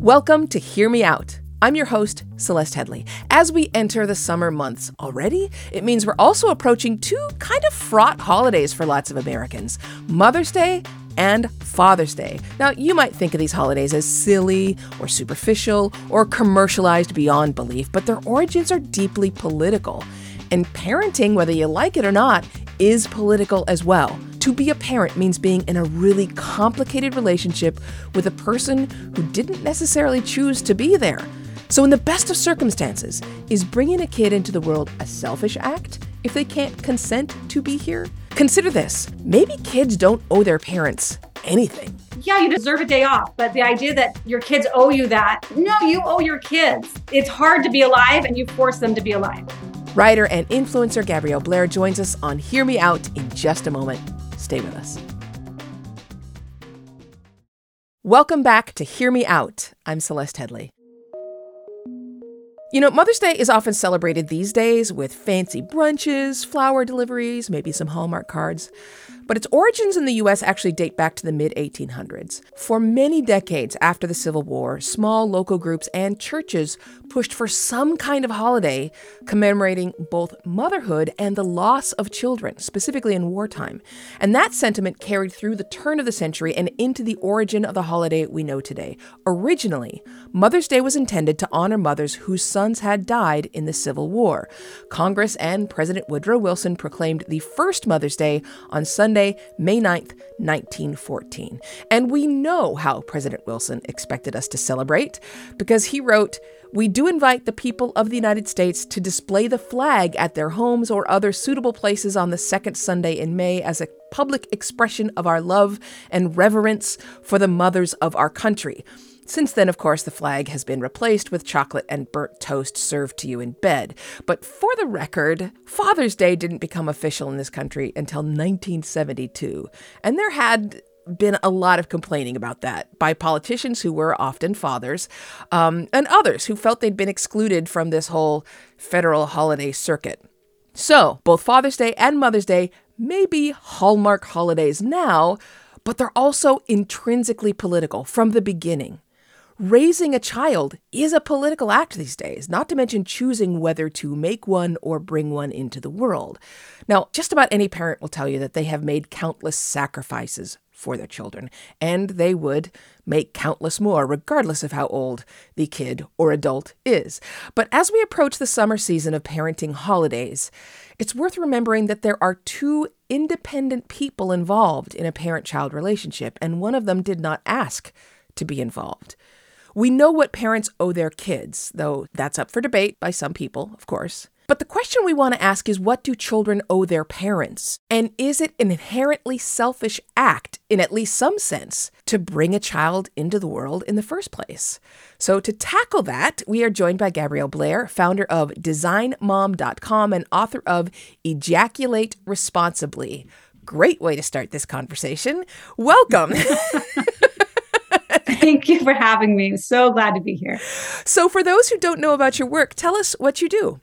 Welcome to Hear Me Out. I'm your host, Celeste Headlee. As we enter the summer months already, it means we're also approaching two kind of fraught holidays for lots of Americans Mother's Day and Father's Day. Now, you might think of these holidays as silly or superficial or commercialized beyond belief, but their origins are deeply political. And parenting, whether you like it or not, is political as well. To be a parent means being in a really complicated relationship with a person who didn't necessarily choose to be there. So, in the best of circumstances, is bringing a kid into the world a selfish act if they can't consent to be here? Consider this maybe kids don't owe their parents anything. Yeah, you deserve a day off, but the idea that your kids owe you that, no, you owe your kids. It's hard to be alive and you force them to be alive. Writer and influencer Gabrielle Blair joins us on Hear Me Out in just a moment. Stay with us. Welcome back to Hear Me Out. I'm Celeste Headlee. You know, Mother's Day is often celebrated these days with fancy brunches, flower deliveries, maybe some Hallmark cards. But its origins in the US actually date back to the mid 1800s. For many decades after the Civil War, small local groups and churches pushed for some kind of holiday commemorating both motherhood and the loss of children, specifically in wartime. And that sentiment carried through the turn of the century and into the origin of the holiday we know today. Originally, Mother's Day was intended to honor mothers whose sons had died in the Civil War. Congress and President Woodrow Wilson proclaimed the first Mother's Day on Sunday Sunday, May 9th, 1914. And we know how President Wilson expected us to celebrate because he wrote, we do invite the people of the United States to display the flag at their homes or other suitable places on the second Sunday in May as a public expression of our love and reverence for the mothers of our country. Since then, of course, the flag has been replaced with chocolate and burnt toast served to you in bed. But for the record, Father's Day didn't become official in this country until 1972. And there had been a lot of complaining about that by politicians who were often fathers um, and others who felt they'd been excluded from this whole federal holiday circuit. So, both Father's Day and Mother's Day may be Hallmark holidays now, but they're also intrinsically political from the beginning. Raising a child is a political act these days, not to mention choosing whether to make one or bring one into the world. Now, just about any parent will tell you that they have made countless sacrifices for their children, and they would make countless more, regardless of how old the kid or adult is. But as we approach the summer season of parenting holidays, it's worth remembering that there are two independent people involved in a parent child relationship, and one of them did not ask to be involved. We know what parents owe their kids, though that's up for debate by some people, of course. But the question we want to ask is what do children owe their parents? And is it an inherently selfish act, in at least some sense, to bring a child into the world in the first place? So, to tackle that, we are joined by Gabrielle Blair, founder of DesignMom.com and author of Ejaculate Responsibly. Great way to start this conversation. Welcome. Thank you for having me. I'm So glad to be here. So, for those who don't know about your work, tell us what you do.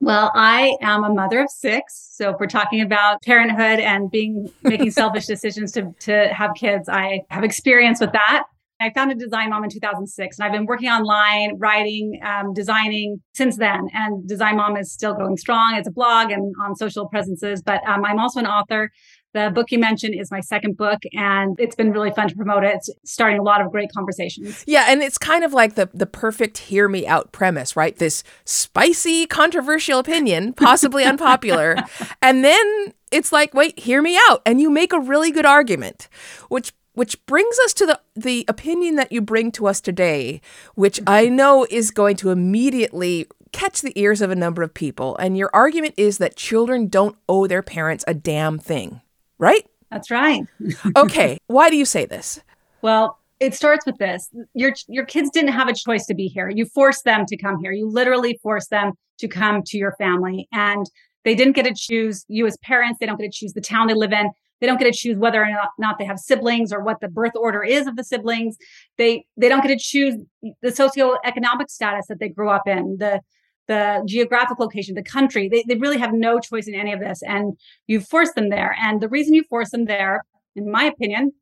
Well, I am a mother of six. So, if we're talking about parenthood and being making selfish decisions to, to have kids, I have experience with that. I founded Design Mom in 2006, and I've been working online, writing, um, designing since then. And Design Mom is still going strong It's a blog and on social presences. But um, I'm also an author. The book you mentioned is my second book, and it's been really fun to promote it. It's starting a lot of great conversations. Yeah, and it's kind of like the the perfect hear me out premise, right? This spicy, controversial opinion, possibly unpopular, and then it's like, wait, hear me out, and you make a really good argument, which which brings us to the the opinion that you bring to us today, which I mm-hmm. know is going to immediately catch the ears of a number of people. And your argument is that children don't owe their parents a damn thing right? That's right. okay. Why do you say this? Well, it starts with this. Your your kids didn't have a choice to be here. You forced them to come here. You literally forced them to come to your family and they didn't get to choose you as parents. They don't get to choose the town they live in. They don't get to choose whether or not, not they have siblings or what the birth order is of the siblings. They they don't get to choose the socioeconomic status that they grew up in, the the geographic location, the country. They, they really have no choice in any of this. And you force them there. And the reason you force them there, in my opinion,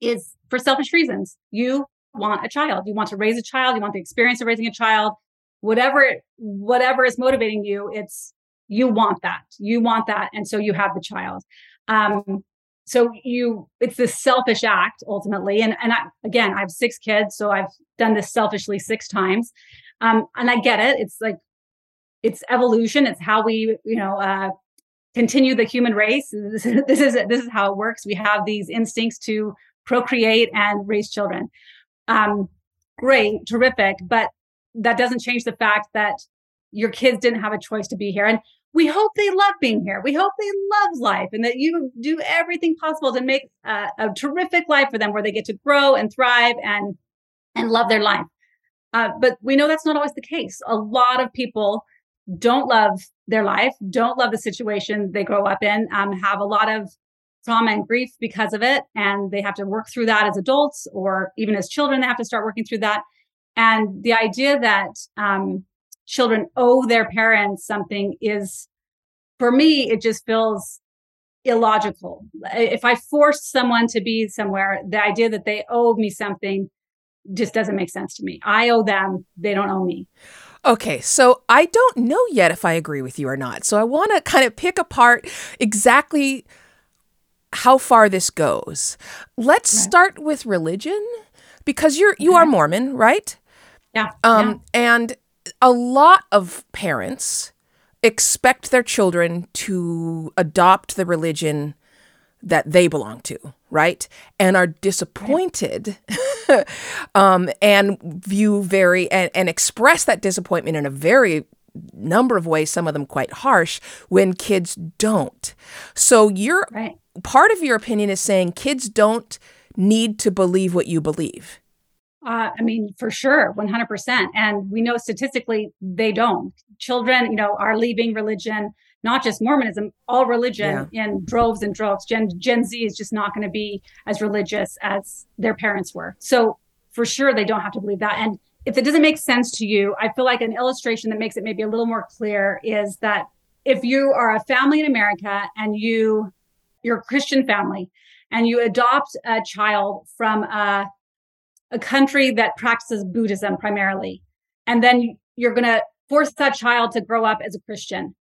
is for selfish reasons. You want a child. You want to raise a child. You want the experience of raising a child. Whatever, whatever is motivating you, it's you want that. You want that, and so you have the child. Um, so you, it's this selfish act ultimately. And and I, again, I have six kids, so I've done this selfishly six times. Um, and I get it. It's like it's evolution. It's how we, you know, uh, continue the human race. This is, this is how it works. We have these instincts to procreate and raise children. Um, great, terrific, but that doesn't change the fact that your kids didn't have a choice to be here. And we hope they love being here. We hope they love life and that you do everything possible to make a, a terrific life for them where they get to grow and thrive and and love their life. Uh, but we know that's not always the case. A lot of people don't love their life, don't love the situation they grow up in, um, have a lot of trauma and grief because of it. And they have to work through that as adults or even as children, they have to start working through that. And the idea that um, children owe their parents something is, for me, it just feels illogical. If I force someone to be somewhere, the idea that they owe me something just doesn't make sense to me. I owe them, they don't owe me. Okay, so I don't know yet if I agree with you or not. So I want to kind of pick apart exactly how far this goes. Let's right. start with religion because you're you okay. are Mormon, right? Yeah. Um yeah. and a lot of parents expect their children to adopt the religion that they belong to, right? And are disappointed um, and view very and, and express that disappointment in a very number of ways, some of them quite harsh, when kids don't. So you're right. part of your opinion is saying kids don't need to believe what you believe. Uh, I mean, for sure, 100%. And we know statistically they don't. Children, you know, are leaving religion, not just Mormonism, all religion yeah. in droves and droves. Gen, Gen Z is just not going to be as religious as their parents were. So for sure, they don't have to believe that. And if it doesn't make sense to you, I feel like an illustration that makes it maybe a little more clear is that if you are a family in America and you, you're a Christian family and you adopt a child from a a country that practices Buddhism primarily, and then you're going to force that child to grow up as a Christian.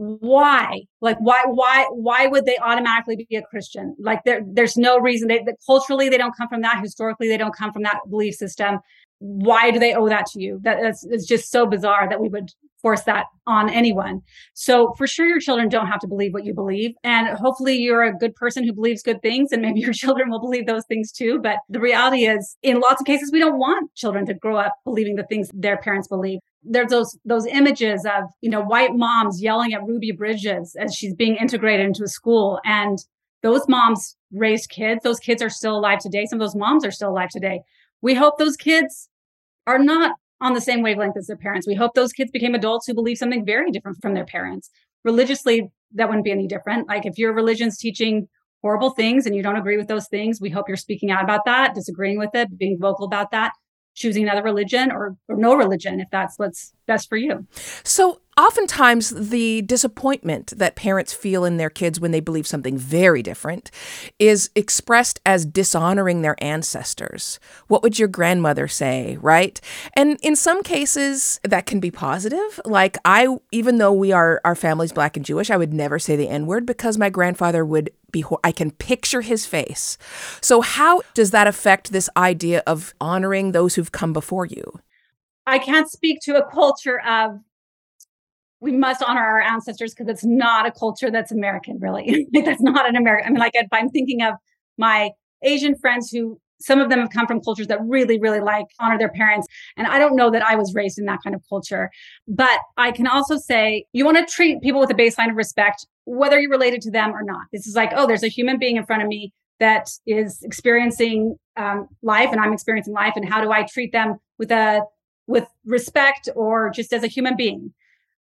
Why? Like, why, why, why would they automatically be a Christian? Like, there, there's no reason. They, culturally, they don't come from that. Historically, they don't come from that belief system. Why do they owe that to you? That is, it's just so bizarre that we would force that on anyone. So for sure, your children don't have to believe what you believe. And hopefully you're a good person who believes good things and maybe your children will believe those things too. But the reality is in lots of cases, we don't want children to grow up believing the things their parents believe. There's those, those images of, you know, white moms yelling at Ruby Bridges as she's being integrated into a school. And those moms raised kids. Those kids are still alive today. Some of those moms are still alive today. We hope those kids are not on the same wavelength as their parents. We hope those kids became adults who believe something very different from their parents. Religiously, that wouldn't be any different. Like if your religion's teaching horrible things and you don't agree with those things, we hope you're speaking out about that, disagreeing with it, being vocal about that, choosing another religion or, or no religion if that's what's best for you. So oftentimes the disappointment that parents feel in their kids when they believe something very different is expressed as dishonoring their ancestors. What would your grandmother say, right? And in some cases that can be positive. Like I even though we are our family's black and Jewish, I would never say the n-word because my grandfather would be I can picture his face. So how does that affect this idea of honoring those who've come before you? I can't speak to a culture of we must honor our ancestors because it's not a culture that's American, really. that's not an American. I mean, like if I'm thinking of my Asian friends who some of them have come from cultures that really, really like honor their parents. And I don't know that I was raised in that kind of culture. But I can also say you want to treat people with a baseline of respect, whether you're related to them or not. This is like, oh, there's a human being in front of me that is experiencing um, life and I'm experiencing life. And how do I treat them with a with respect or just as a human being?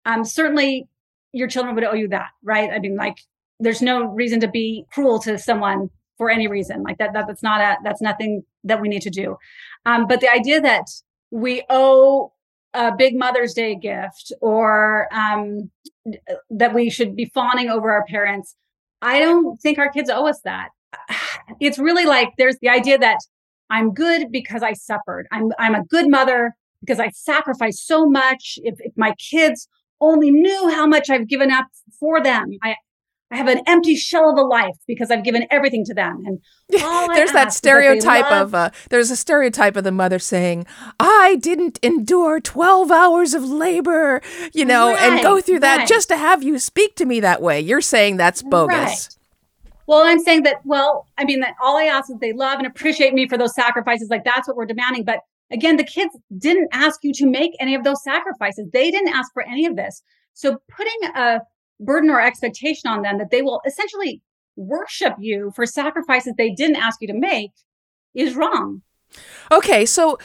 um, certainly your children would owe you that, right? I mean, like, there's no reason to be cruel to someone for any reason. Like that, that that's not a that's nothing that we need to do. Um, but the idea that we owe a big Mother's Day gift or um, that we should be fawning over our parents, I don't think our kids owe us that. It's really like there's the idea that I'm good because I suffered. I'm I'm a good mother because I sacrificed so much. If, if my kids only knew how much I've given up for them, I I have an empty shell of a life because I've given everything to them. And there's that stereotype that of uh, there's a stereotype of the mother saying, "I didn't endure 12 hours of labor, you know, right, and go through that right. just to have you speak to me that way." You're saying that's bogus. Right. Well, I'm saying that. Well, I mean that all I ask is they love and appreciate me for those sacrifices. Like that's what we're demanding. But again, the kids didn't ask you to make any of those sacrifices. They didn't ask for any of this. So putting a burden or expectation on them that they will essentially worship you for sacrifices they didn't ask you to make is wrong. Okay, so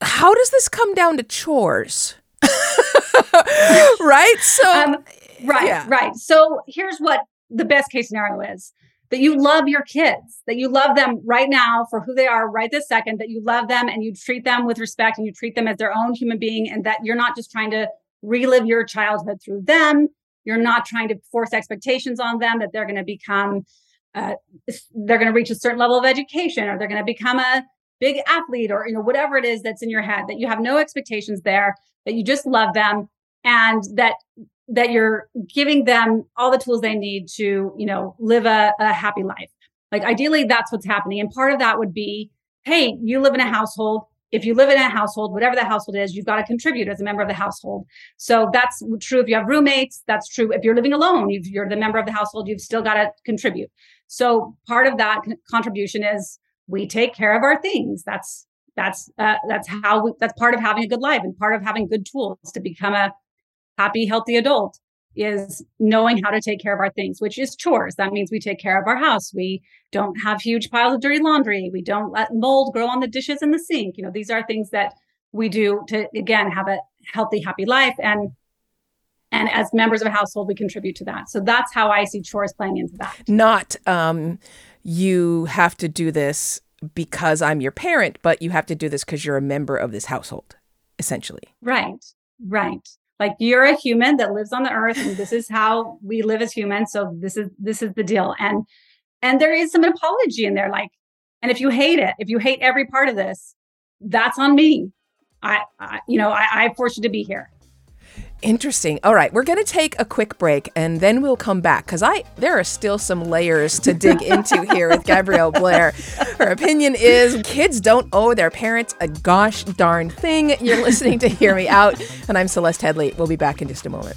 how does this come down to chores? right? So um, right, yeah. right. So here's what the best case scenario is that you love your kids, that you love them right now for who they are right this second, that you love them and you treat them with respect and you treat them as their own human being, and that you're not just trying to relive your childhood through them, you're not trying to force expectations on them that they're going to become, uh, they're going to reach a certain level of education or they're going to become a big athlete or, you know, whatever it is that's in your head, that you have no expectations there, that you just love them and that that you're giving them all the tools they need to, you know, live a, a happy life. Like ideally, that's what's happening. And part of that would be, hey, you live in a household if you live in a household, whatever the household is, you've got to contribute as a member of the household. So that's true if you have roommates. That's true if you're living alone. If you're the member of the household, you've still got to contribute. So part of that contribution is we take care of our things. That's that's uh, that's how we, that's part of having a good life and part of having good tools to become a happy, healthy adult is knowing how to take care of our things, which is chores. That means we take care of our house. We don't have huge piles of dirty laundry. We don't let mold grow on the dishes in the sink. You know, these are things that we do to again have a healthy, happy life. And and as members of a household, we contribute to that. So that's how I see chores playing into that. Not um, you have to do this because I'm your parent, but you have to do this because you're a member of this household, essentially. Right. Right like you're a human that lives on the earth and this is how we live as humans so this is this is the deal. And and there is some apology in there like and if you hate it if you hate every part of this that's on me. I, I you know I, I forced you to be here Interesting. All right, we're going to take a quick break and then we'll come back because I there are still some layers to dig into here with Gabrielle Blair. Her opinion is kids don't owe their parents a gosh darn thing. You're listening to Hear Me Out, and I'm Celeste Headlee. We'll be back in just a moment.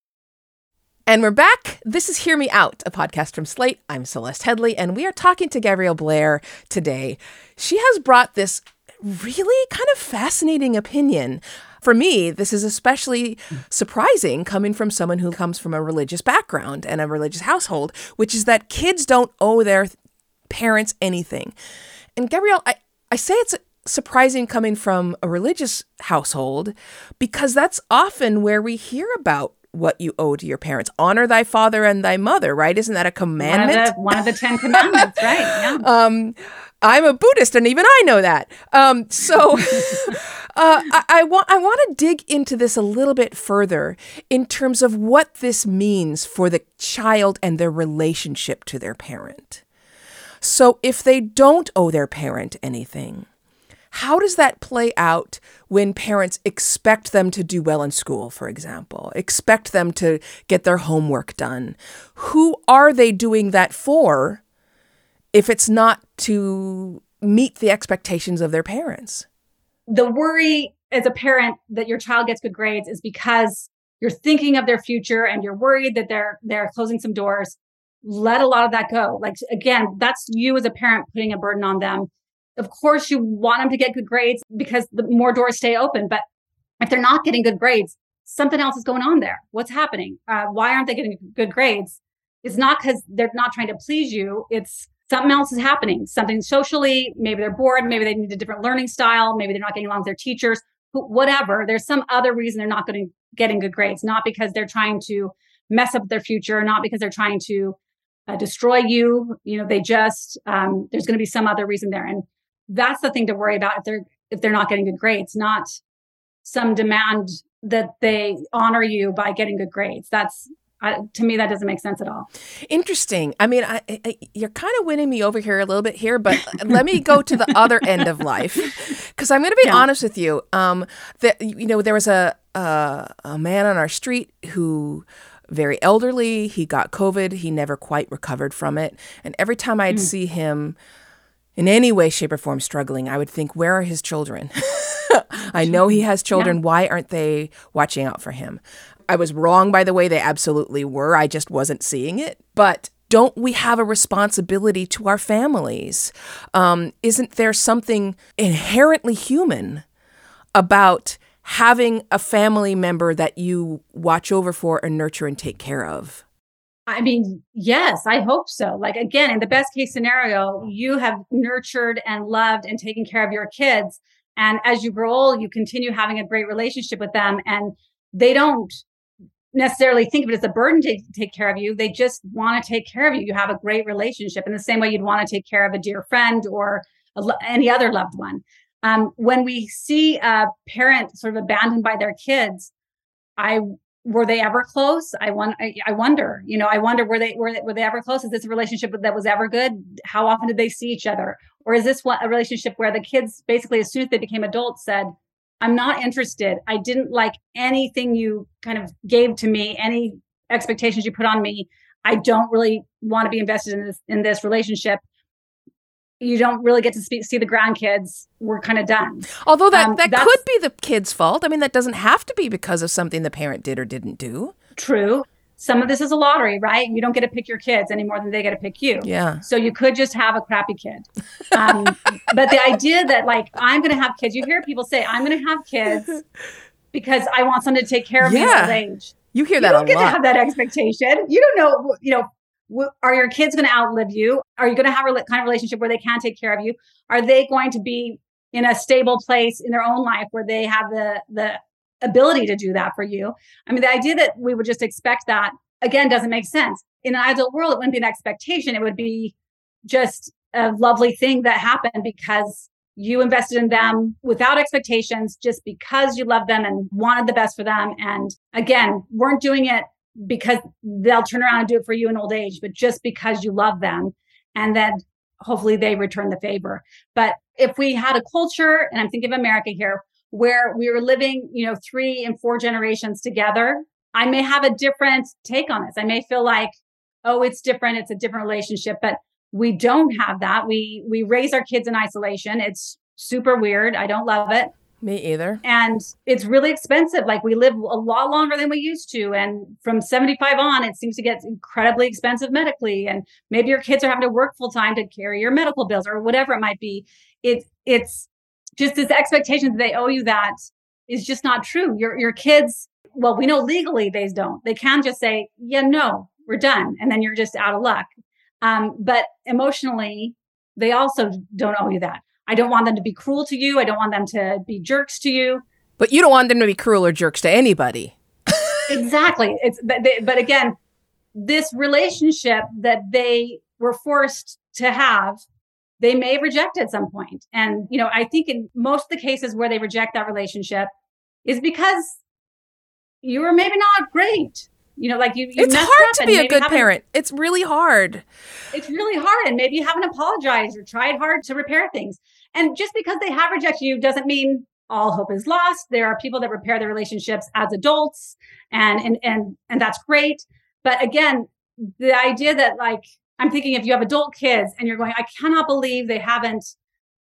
And we're back. This is Hear Me Out, a podcast from Slate. I'm Celeste Headlee, and we are talking to Gabrielle Blair today. She has brought this really kind of fascinating opinion. For me, this is especially surprising coming from someone who comes from a religious background and a religious household, which is that kids don't owe their parents anything. And Gabrielle, I, I say it's surprising coming from a religious household because that's often where we hear about what you owe to your parents. Honor thy father and thy mother, right? Isn't that a commandment? One of the, one of the Ten Commandments, right? Yeah. Um, I'm a Buddhist, and even I know that. Um, so, uh, I, I, want I want to dig into this a little bit further in terms of what this means for the child and their relationship to their parent. So, if they don't owe their parent anything, how does that play out when parents expect them to do well in school, for example, expect them to get their homework done? Who are they doing that for if it's not to meet the expectations of their parents? The worry as a parent that your child gets good grades is because you're thinking of their future and you're worried that they're they're closing some doors let a lot of that go like again that's you as a parent putting a burden on them of course, you want them to get good grades because the more doors stay open. But if they're not getting good grades, something else is going on there. What's happening? Uh, why aren't they getting good grades? it's not because they're not trying to please you. It's something else is happening, something socially. Maybe they're bored. Maybe they need a different learning style. Maybe they're not getting along with their teachers. Whatever. There's some other reason they're not getting getting good grades. Not because they're trying to mess up their future. Not because they're trying to uh, destroy you. You know, they just um, there's going to be some other reason there, and that's the thing to worry about if they're if they're not getting good grades. Not some demand that they honor you by getting good grades. That's I, to me, that doesn't make sense at all. Interesting. I mean, I, I, you're kind of winning me over here a little bit here, but let me go to the other end of life because I'm going to be yeah. honest with you. Um, that you know, there was a, a a man on our street who very elderly. He got COVID. He never quite recovered from it, and every time I'd mm. see him in any way, shape, or form struggling, I would think, where are his children? I know he has children. Yeah. Why aren't they watching out for him? I was wrong, by the way. They absolutely were. I just wasn't seeing it. But don't we have a responsibility to our families? Um, isn't there something inherently human about having a family member that you watch over for and nurture and take care of? I mean, yes, I hope so. Like, again, in the best case scenario, you have nurtured and loved and taken care of your kids. And as you grow old, you continue having a great relationship with them and they don't necessarily think of it as a burden to take care of you. They just want to take care of you. You have a great relationship in the same way you'd want to take care of a dear friend or a, any other loved one. Um, when we see a parent sort of abandoned by their kids, I were they ever close? I want. I, wonder. You know, I wonder were they were, they, were they ever close? Is this a relationship that was ever good? How often did they see each other? Or is this what, a relationship where the kids basically, as soon as they became adults, said, I'm not interested. I didn't like anything you kind of gave to me, any expectations you put on me. I don't really want to be invested in this in this relationship. You don't really get to speak, see the grandkids. We're kind of done. Although that um, that could be the kid's fault. I mean, that doesn't have to be because of something the parent did or didn't do. True some of this is a lottery, right? You don't get to pick your kids any more than they get to pick you. Yeah. So you could just have a crappy kid. Um, but the idea that like I'm going to have kids, you hear people say I'm going to have kids because I want someone to take care of yeah. me old age. You hear that you don't get lot. to have that expectation. You don't know, you know, are your kids going to outlive you? Are you going to have a kind of relationship where they can take care of you? Are they going to be in a stable place in their own life where they have the the ability to do that for you. I mean, the idea that we would just expect that again doesn't make sense. In an ideal world, it wouldn't be an expectation. It would be just a lovely thing that happened because you invested in them without expectations, just because you loved them and wanted the best for them. And again, weren't doing it because they'll turn around and do it for you in old age, but just because you love them. And then hopefully they return the favor. But if we had a culture, and I'm thinking of America here, where we were living, you know, three and four generations together, I may have a different take on this. I may feel like, oh, it's different. It's a different relationship, but we don't have that. We, we raise our kids in isolation. It's super weird. I don't love it. Me either. And it's really expensive. Like we live a lot longer than we used to. And from 75 on, it seems to get incredibly expensive medically. And maybe your kids are having to work full time to carry your medical bills or whatever it might be. It, it's just this expectation that they owe you that is just not true. Your your kids, well, we know legally they don't. They can just say, yeah, no, we're done, and then you're just out of luck. Um, but emotionally, they also don't owe you that. I don't want them to be cruel to you. I don't want them to be jerks to you. But you don't want them to be cruel or jerks to anybody. exactly. It's but, they, but again, this relationship that they were forced to have they may reject at some point. And, you know, I think in most of the cases where they reject that relationship is because you were maybe not great. You know, like you, you it's hard to be a good parent. It's really hard. It's really hard. And maybe you haven't apologized or tried hard to repair things. And just because they have rejected you doesn't mean all hope is lost. There are people that repair their relationships as adults and and and and that's great. But again, the idea that like I'm thinking if you have adult kids and you're going, I cannot believe they haven't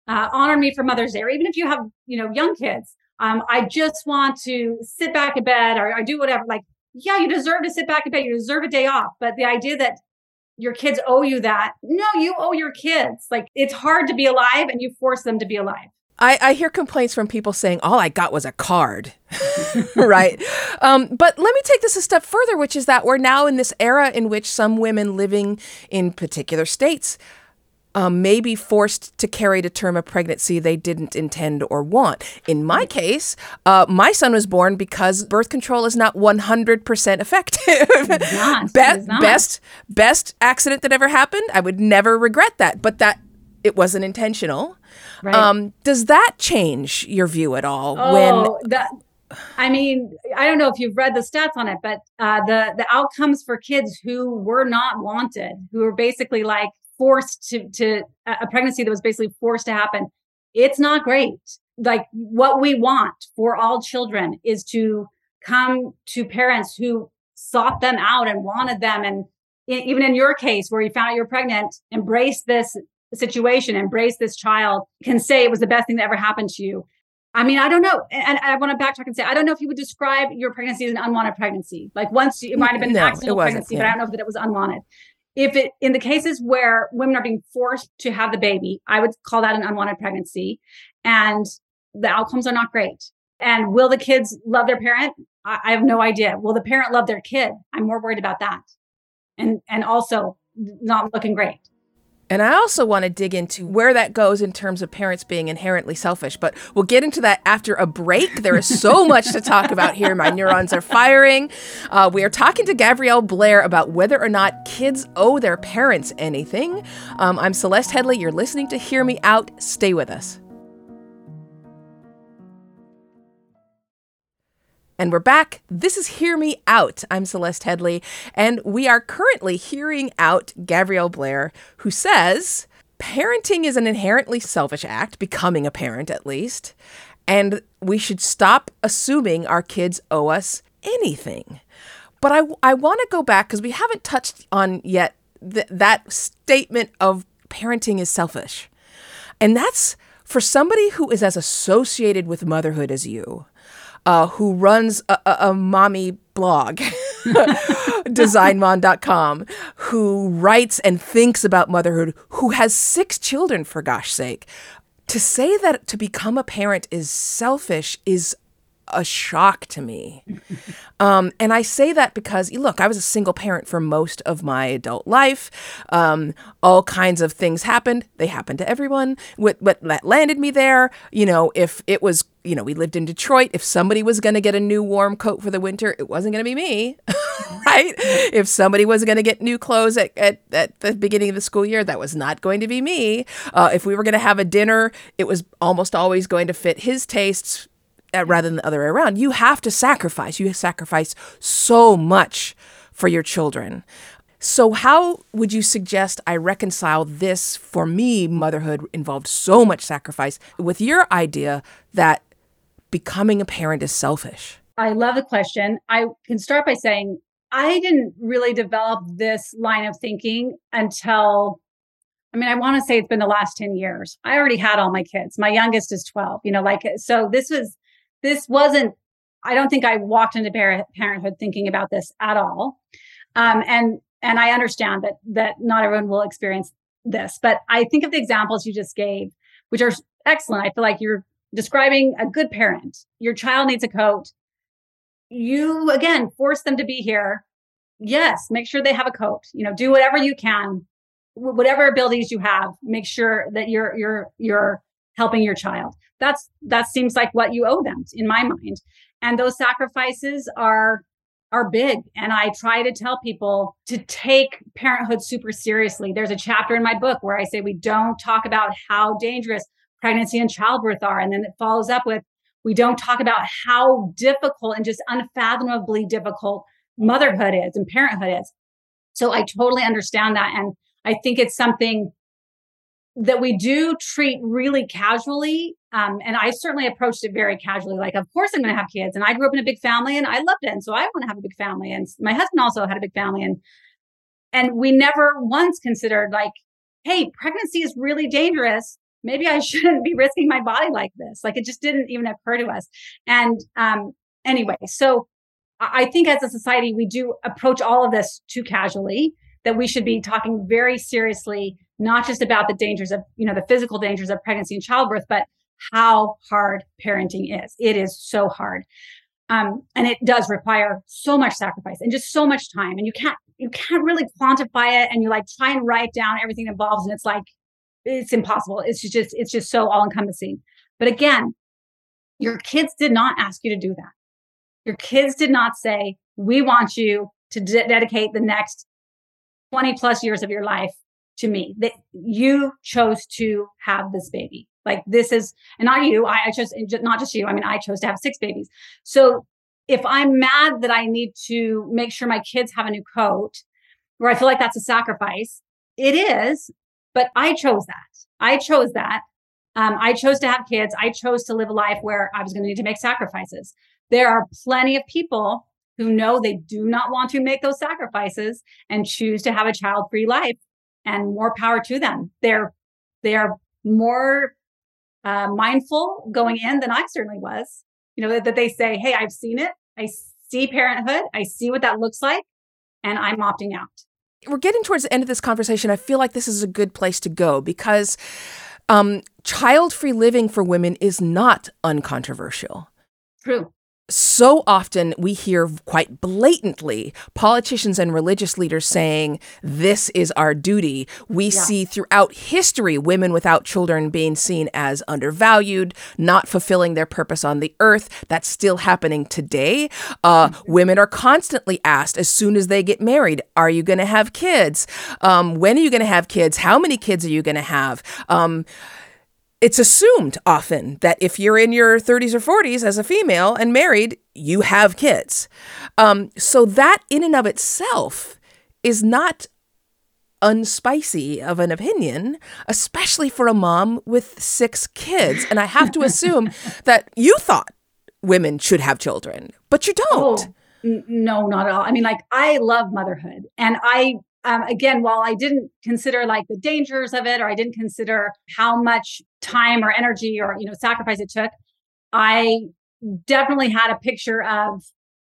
uh, honored me for Mother's Day, or even if you have, you know, young kids, um, I just want to sit back in bed or, or do whatever. Like, yeah, you deserve to sit back in bed. You deserve a day off. But the idea that your kids owe you that, no, you owe your kids. Like, it's hard to be alive and you force them to be alive. I, I hear complaints from people saying all I got was a card, right? Um, but let me take this a step further, which is that we're now in this era in which some women living in particular states um, may be forced to carry to term a pregnancy they didn't intend or want. In my case, uh, my son was born because birth control is not 100% effective. Not, Be- best best accident that ever happened. I would never regret that, but that it wasn't intentional. Right. Um, does that change your view at all? Oh, when that. I mean, I don't know if you've read the stats on it, but uh, the the outcomes for kids who were not wanted, who were basically like forced to to a pregnancy that was basically forced to happen, it's not great. Like what we want for all children is to come to parents who sought them out and wanted them, and even in your case where you found out you're pregnant, embrace this situation, embrace this child, can say it was the best thing that ever happened to you. I mean, I don't know. And I want to backtrack and say, I don't know if you would describe your pregnancy as an unwanted pregnancy. Like once it might have been no, an accidental pregnancy, yeah. but I don't know that it was unwanted. If it, in the cases where women are being forced to have the baby, I would call that an unwanted pregnancy. And the outcomes are not great. And will the kids love their parent? I, I have no idea. Will the parent love their kid? I'm more worried about that. And, and also not looking great. And I also want to dig into where that goes in terms of parents being inherently selfish, but we'll get into that after a break. There is so much to talk about here. My neurons are firing. Uh, we are talking to Gabrielle Blair about whether or not kids owe their parents anything. Um, I'm Celeste Headlee. You're listening to Hear Me Out. Stay with us. And we're back. This is Hear Me Out. I'm Celeste Headlee, and we are currently hearing out Gabrielle Blair, who says parenting is an inherently selfish act, becoming a parent at least, and we should stop assuming our kids owe us anything. But I, I want to go back because we haven't touched on yet th- that statement of parenting is selfish. And that's for somebody who is as associated with motherhood as you uh, who runs a, a, a mommy blog, designmom.com, who writes and thinks about motherhood, who has six children, for gosh sake. To say that to become a parent is selfish is a shock to me. Um, and I say that because, look, I was a single parent for most of my adult life. Um, all kinds of things happened. They happened to everyone. What, what that landed me there, you know, if it was, you know, we lived in Detroit. If somebody was going to get a new warm coat for the winter, it wasn't going to be me, right? If somebody was going to get new clothes at, at, at, the beginning of the school year, that was not going to be me. Uh, if we were going to have a dinner, it was almost always going to fit his tastes Uh, rather than the other way around. You have to sacrifice. You sacrifice so much for your children. So, how would you suggest I reconcile this? For me, motherhood involved so much sacrifice with your idea that becoming a parent is selfish. I love the question. I can start by saying I didn't really develop this line of thinking until I mean, I want to say it's been the last 10 years. I already had all my kids. My youngest is 12, you know, like, so this was this wasn't i don't think i walked into parenthood thinking about this at all. Um, and and i understand that that not everyone will experience this but i think of the examples you just gave which are excellent. I feel like you're describing a good parent. Your child needs a coat. You again force them to be here. Yes make sure they have a coat. You know do whatever you can. Whatever abilities you have make sure that you're you're you're helping your child. That's that seems like what you owe them in my mind. And those sacrifices are are big. And i try to tell people to take parenthood super seriously. There's a chapter in my book where i say we don't talk about how dangerous pregnancy and childbirth are. And then it follows up with we don't talk about how difficult and just unfathomably difficult motherhood is and parenthood is. So i totally understand that. And i think it's something that we do treat really casually. Um, and I certainly approached it very casually. Like, of course, I'm going to have kids. And I grew up in a big family and I loved it. And so I want to have a big family. And my husband also had a big family. And, and we never once considered, like, hey, pregnancy is really dangerous. Maybe I shouldn't be risking my body like this. Like, it just didn't even occur to us. And um, anyway, so I think as a society, we do approach all of this too casually, that we should be talking very seriously not just about the dangers of, you know, the physical dangers of pregnancy and childbirth, but how hard parenting is. It is so hard. Um, and it does require so much sacrifice and just so much time. And you can't you can't really quantify it and you like try and write down everything it involves and it's like it's impossible. It's just it's just so all encompassing. But again, your kids did not ask you to do that. Your kids did not say, "We want you to de- dedicate the next 20 plus years of your life to me that you chose to have this baby. Like this is, and not you, I, I chose, not just you. I mean, I chose to have six babies. So if I'm mad that I need to make sure my kids have a new coat, where I feel like that's a sacrifice, it is, but I chose that. I chose that. Um, I chose to have kids. I chose to live a life where I was going to need to make sacrifices. There are plenty of people who know they do not want to make those sacrifices and choose to have a child free life and more power to them. They're, they are more uh, mindful going in than I certainly was. You know, that, that they say, Hey, I've seen it. I see parenthood. I see what that looks like and I'm opting out. We're getting towards the end of this conversation. I feel like this is a good place to go because um, child free living for women is not uncontroversial. True so often we hear quite blatantly politicians and religious leaders saying, This is our duty. We yeah. see throughout history women without children being seen as undervalued, not fulfilling their purpose on the earth. That's still happening today. Uh, mm-hmm. Women are constantly asked as soon as they get married, Are you going to have kids? Um, when are you going to have kids? How many kids are you going to have? Um, it's assumed often that if you're in your 30s or 40s as a female and married, you have kids. Um, so that in and of itself is not unspicy of an opinion, especially for a mom with six kids. And I have to assume that you thought women should have children, but you don't. Oh, n- no, not at all. I mean, like, I love motherhood and I um, again, while I didn't consider like the dangers of it, or I didn't consider how much time or energy or you know sacrifice it took, I definitely had a picture of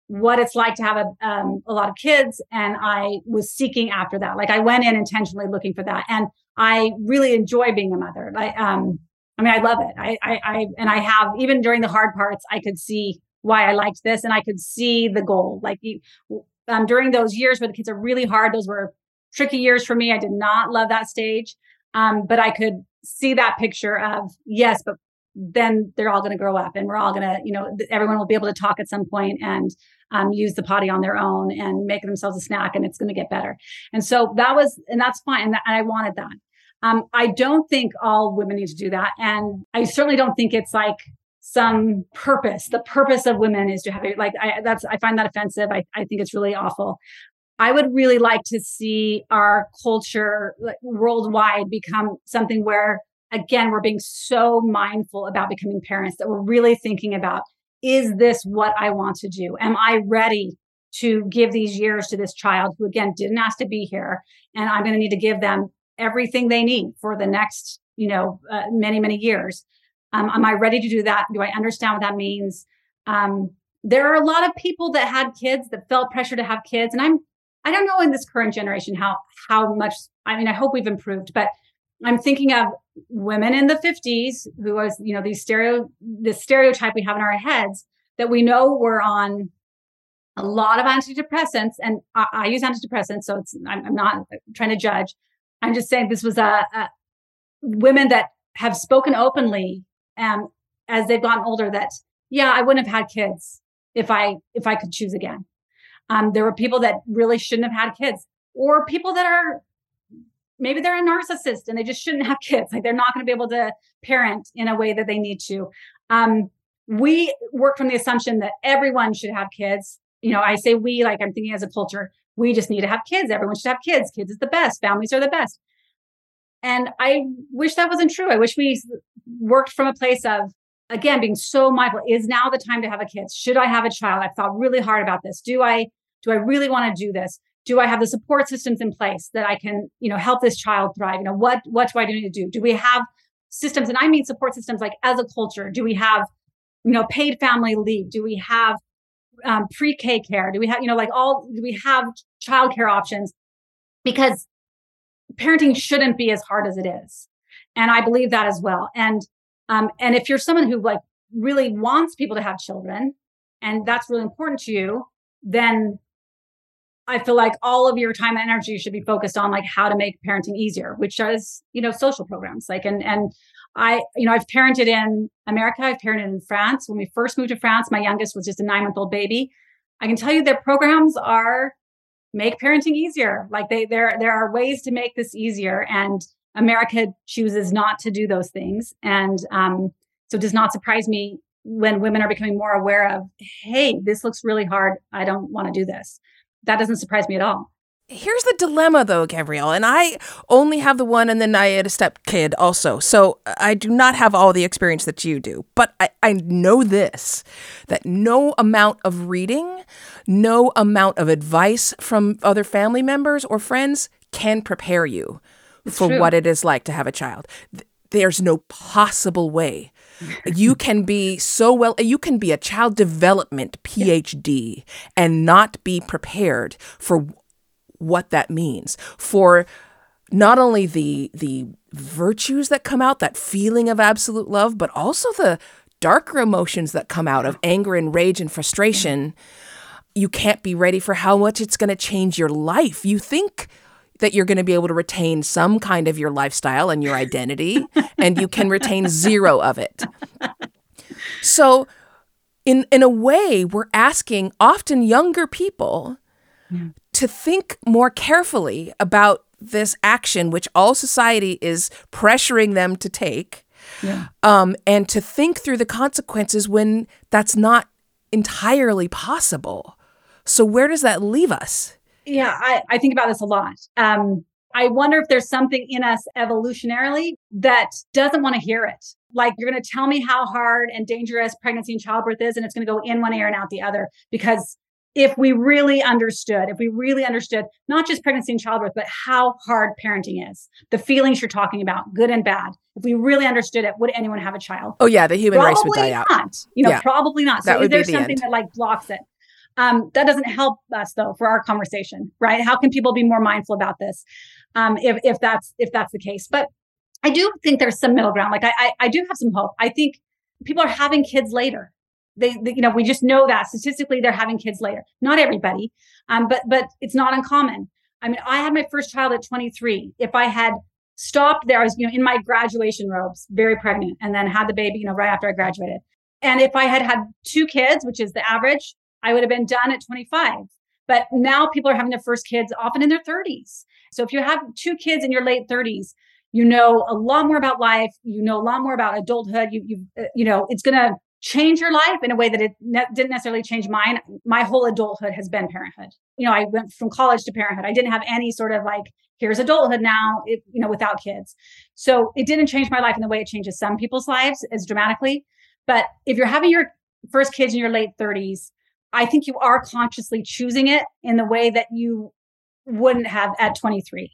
what it's like to have a, um, a lot of kids, and I was seeking after that. Like I went in intentionally looking for that, and I really enjoy being a mother. Like, um, I mean, I love it. I, I, I, and I have even during the hard parts, I could see why I liked this, and I could see the goal. Like um, during those years where the kids are really hard, those were tricky years for me. I did not love that stage. Um, but I could see that picture of yes, but then they're all going to grow up and we're all going to, you know, everyone will be able to talk at some point and um, use the potty on their own and make themselves a snack and it's going to get better. And so that was, and that's fine. And, I wanted that. Um, I don't think all women need to do that. And I certainly don't think it's like some purpose. The purpose of women is to have like I that's I find that offensive. I, I think it's really awful. I would really like to see our culture worldwide become something where, again, we're being so mindful about becoming parents that we're really thinking about is this what I want to do? Am I ready to give these years to this child who, again, didn't ask to be here? And I'm going to need to give them everything they need for the next, you know, uh, many, many years. Um, am I ready to do that? Do I understand what that means? Um, there are a lot of people that had kids that felt pressure to have kids, and I'm I don't know in this current generation how how much. I mean, I hope we've improved, but I'm thinking of women in the 50s who was, you know, these stereo the stereotype we have in our heads that we know were on a lot of antidepressants, and I, I use antidepressants, so it's I'm, I'm, not trying to judge. I'm just saying this was a, a women that have spoken openly um, as they've gotten older that yeah, I wouldn't have had kids if I if I could choose again. Um, there were people that really shouldn't have had kids, or people that are maybe they're a narcissist and they just shouldn't have kids. Like they're not going to be able to parent in a way that they need to. Um, we work from the assumption that everyone should have kids. You know, I say we, like I'm thinking as a culture, we just need to have kids. Everyone should have kids. Kids is the best. Families are the best. And I wish that wasn't true. I wish we worked from a place of again, being so mindful is now the time to have a kid? Should I have a child? I've thought really hard about this. Do I, do I really want to do this? Do I have the support systems in place that I can, you know, help this child thrive? You know, what, what do I need to do? Do we have systems? And I mean support systems like as a culture. Do we have, you know, paid family leave? Do we have um, pre-K care? Do we have, you know, like all, do we have childcare options? Because parenting shouldn't be as hard as it is. And I believe that as well. And Um, and if you're someone who like really wants people to have children and that's really important to you, then I feel like all of your time and energy should be focused on like how to make parenting easier, which is, you know, social programs. Like, and, and I, you know, I've parented in America, I've parented in France. When we first moved to France, my youngest was just a nine month old baby. I can tell you their programs are make parenting easier. Like they, there, there are ways to make this easier. And America chooses not to do those things. And, um, so it does not surprise me when women are becoming more aware of, hey, this looks really hard. I don't want to do this. That doesn't surprise me at all. Here's the dilemma, though, Gabrielle, and I only have the one, and then I had a step kid also. So uh, I do not have all the experience that you do. But I, I know this that no amount of reading, no amount of advice from other family members or friends can prepare you It's for true. what it is like to have a child. There's no possible way. You can be so well, you can be a child development PhD and not be prepared for what that means. For not only the the virtues that come out that feeling of absolute love but also the darker emotions that come out of anger and rage and frustration. You can't be ready for how much it's going to change your life. You think that you're going to be able to retain some kind of your lifestyle and your identity and you can retain zero of it. So in in a way we're asking often younger people to think more carefully about this action which all society is pressuring them to take Yeah. um, and to think through the consequences when that's not entirely possible. So where does that leave us Yeah, I, I think about this a lot. Um, I wonder if there's something in us evolutionarily that doesn't want to hear it. Like you're going to tell me how hard and dangerous pregnancy and childbirth is, and it's going to go in one ear and out the other. Because if we really understood, if we really understood not just pregnancy and childbirth, but how hard parenting is, the feelings you're talking about, good and bad, if we really understood it, would anyone have a child? oh yeah the human race would probably die out. You know, Yeah. probably not. That So would is be there the something end. that like blocks it? Um, that doesn't help us though for our conversation, right? How can people be more mindful about this? Um, if if that's if that's the case. But I do think there's some middle ground. Like I I, I do have some hope. I think people are having kids later. They, they, you know, we just know that statistically they're having kids later. Not everybody, um, but but it's not uncommon. I mean, I had my first child at 23. If I had stopped there, I was, you know, in my graduation robes, very pregnant, and then had the baby, you know, right after I graduated. And if I had had two kids, which is the average, I would have been done at 25. But now people are having their first kids often in their 30s. So if you have two kids in your late 30s, you know a lot more about life. You know a lot more about adulthood. You you uh, you know it's going to change your life in a way that it ne- didn't necessarily change mine. My whole adulthood has been parenthood. You know, I went from college to parenthood. I didn't have any sort of like here's adulthood now, it, you know, without kids. So it didn't change my life in the way it changes some people's lives as dramatically. But if you're having your first kids in your late 30s, I think you are consciously choosing it in the way that you wouldn't have at 23.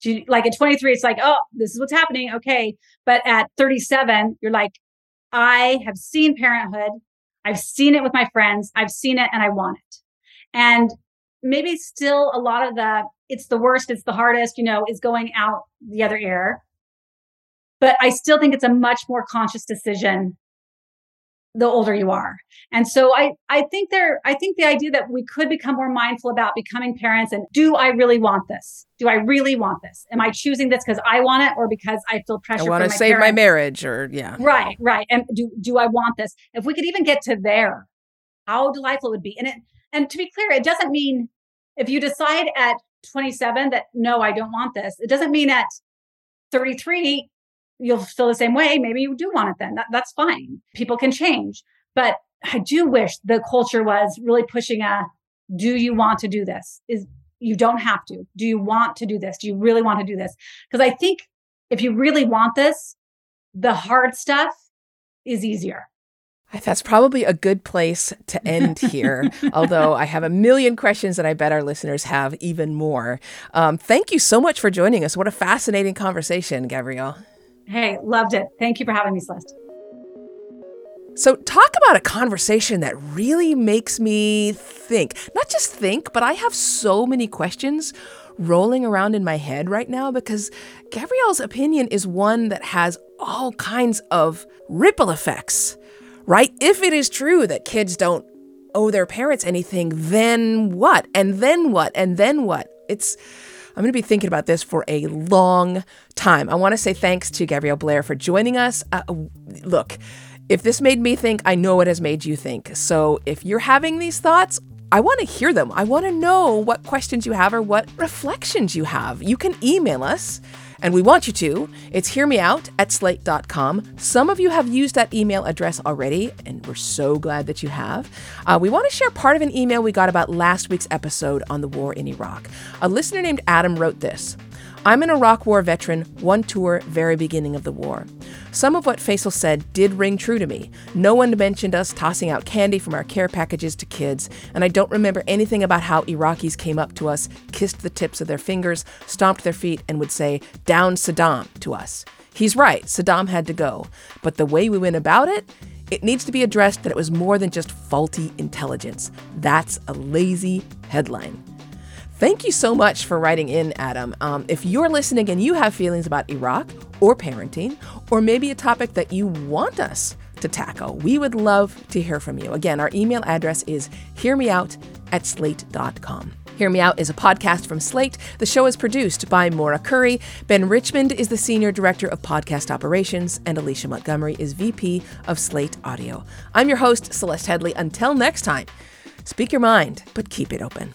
Do you- Like at 23, it's like, oh, this is what's happening. Okay. But at 37, you're like, I have seen parenthood. I've seen it with my friends. I've seen it and I want it. And maybe still a lot of the, it's the worst, it's the hardest, you know, is going out the other ear. But I still think it's a much more conscious decision the older you are. And so I I think there I think the idea that we could become more mindful about becoming parents and do I really want this? Do I really want this? Am I choosing this because I want it or because I feel pressure i want to save my marriage or yeah Right, right. And do do I want this? If we could even get to there, how delightful it would be. And it and to be clear, it doesn't mean if you decide at 27 that no, I don't want this. It doesn't mean at 33 you'll feel the same way. Maybe you do want it then. That, that's fine. People can change. But I do wish the culture was really pushing a do you want to do this? Is you don't have to. Do you want to do this? Do you really want to do this? Because I think if you really want this, the hard stuff is easier. That's probably a good place to end here, although I have a million questions that I bet our listeners have even more. Um, thank you so much for joining us. What a fascinating conversation, Gabrielle. Hey, loved it. Thank you for having me, Celeste. So, talk about a conversation that really makes me think. Not just think, but I have so many questions rolling around in my head right now because Gabrielle's opinion is one that has all kinds of ripple effects, right? If it is true that kids don't owe their parents anything, then what? And then what? And then what? It's I'm going to be thinking about this for a long time. I want to say thanks to Gabrielle Blair for joining us. Uh, look, if this made me think, I know it has made you think. So if you're having these thoughts, I want to hear them. I want to know what questions you have or what reflections you have. You can email us and we want you to. It's hearmeout at slate.com. Some of you have used that email address already, and we're so glad that you have. Uh, we want to share part of an email we got about last week's episode on the war in Iraq. A listener named Adam wrote this. I'm an Iraq War veteran, one tour, very beginning of the war. Some of what Faisal said did ring true to me. No one mentioned us tossing out candy from our care packages to kids, and I don't remember anything about how Iraqis came up to us, kissed the tips of their fingers, stomped their feet, and would say, Down Saddam to us. He's right, Saddam had to go. But the way we went about it, it needs to be addressed that it was more than just faulty intelligence. That's a lazy headline. Thank you so much for writing in, Adam. Um, if you're listening and you have feelings about Iraq or parenting, or maybe a topic that you want us to tackle, we would love to hear from you. Again, our email address is hearmeout at slate.com. Hear Me Out is a podcast from Slate. The show is produced by Maura Currie. Ben Richmond is the Senior Director of Podcast Operations, and Alicia Montgomery is VP of Slate Audio. I'm your host, Celeste Headlee. Until next time, speak your mind, but keep it open.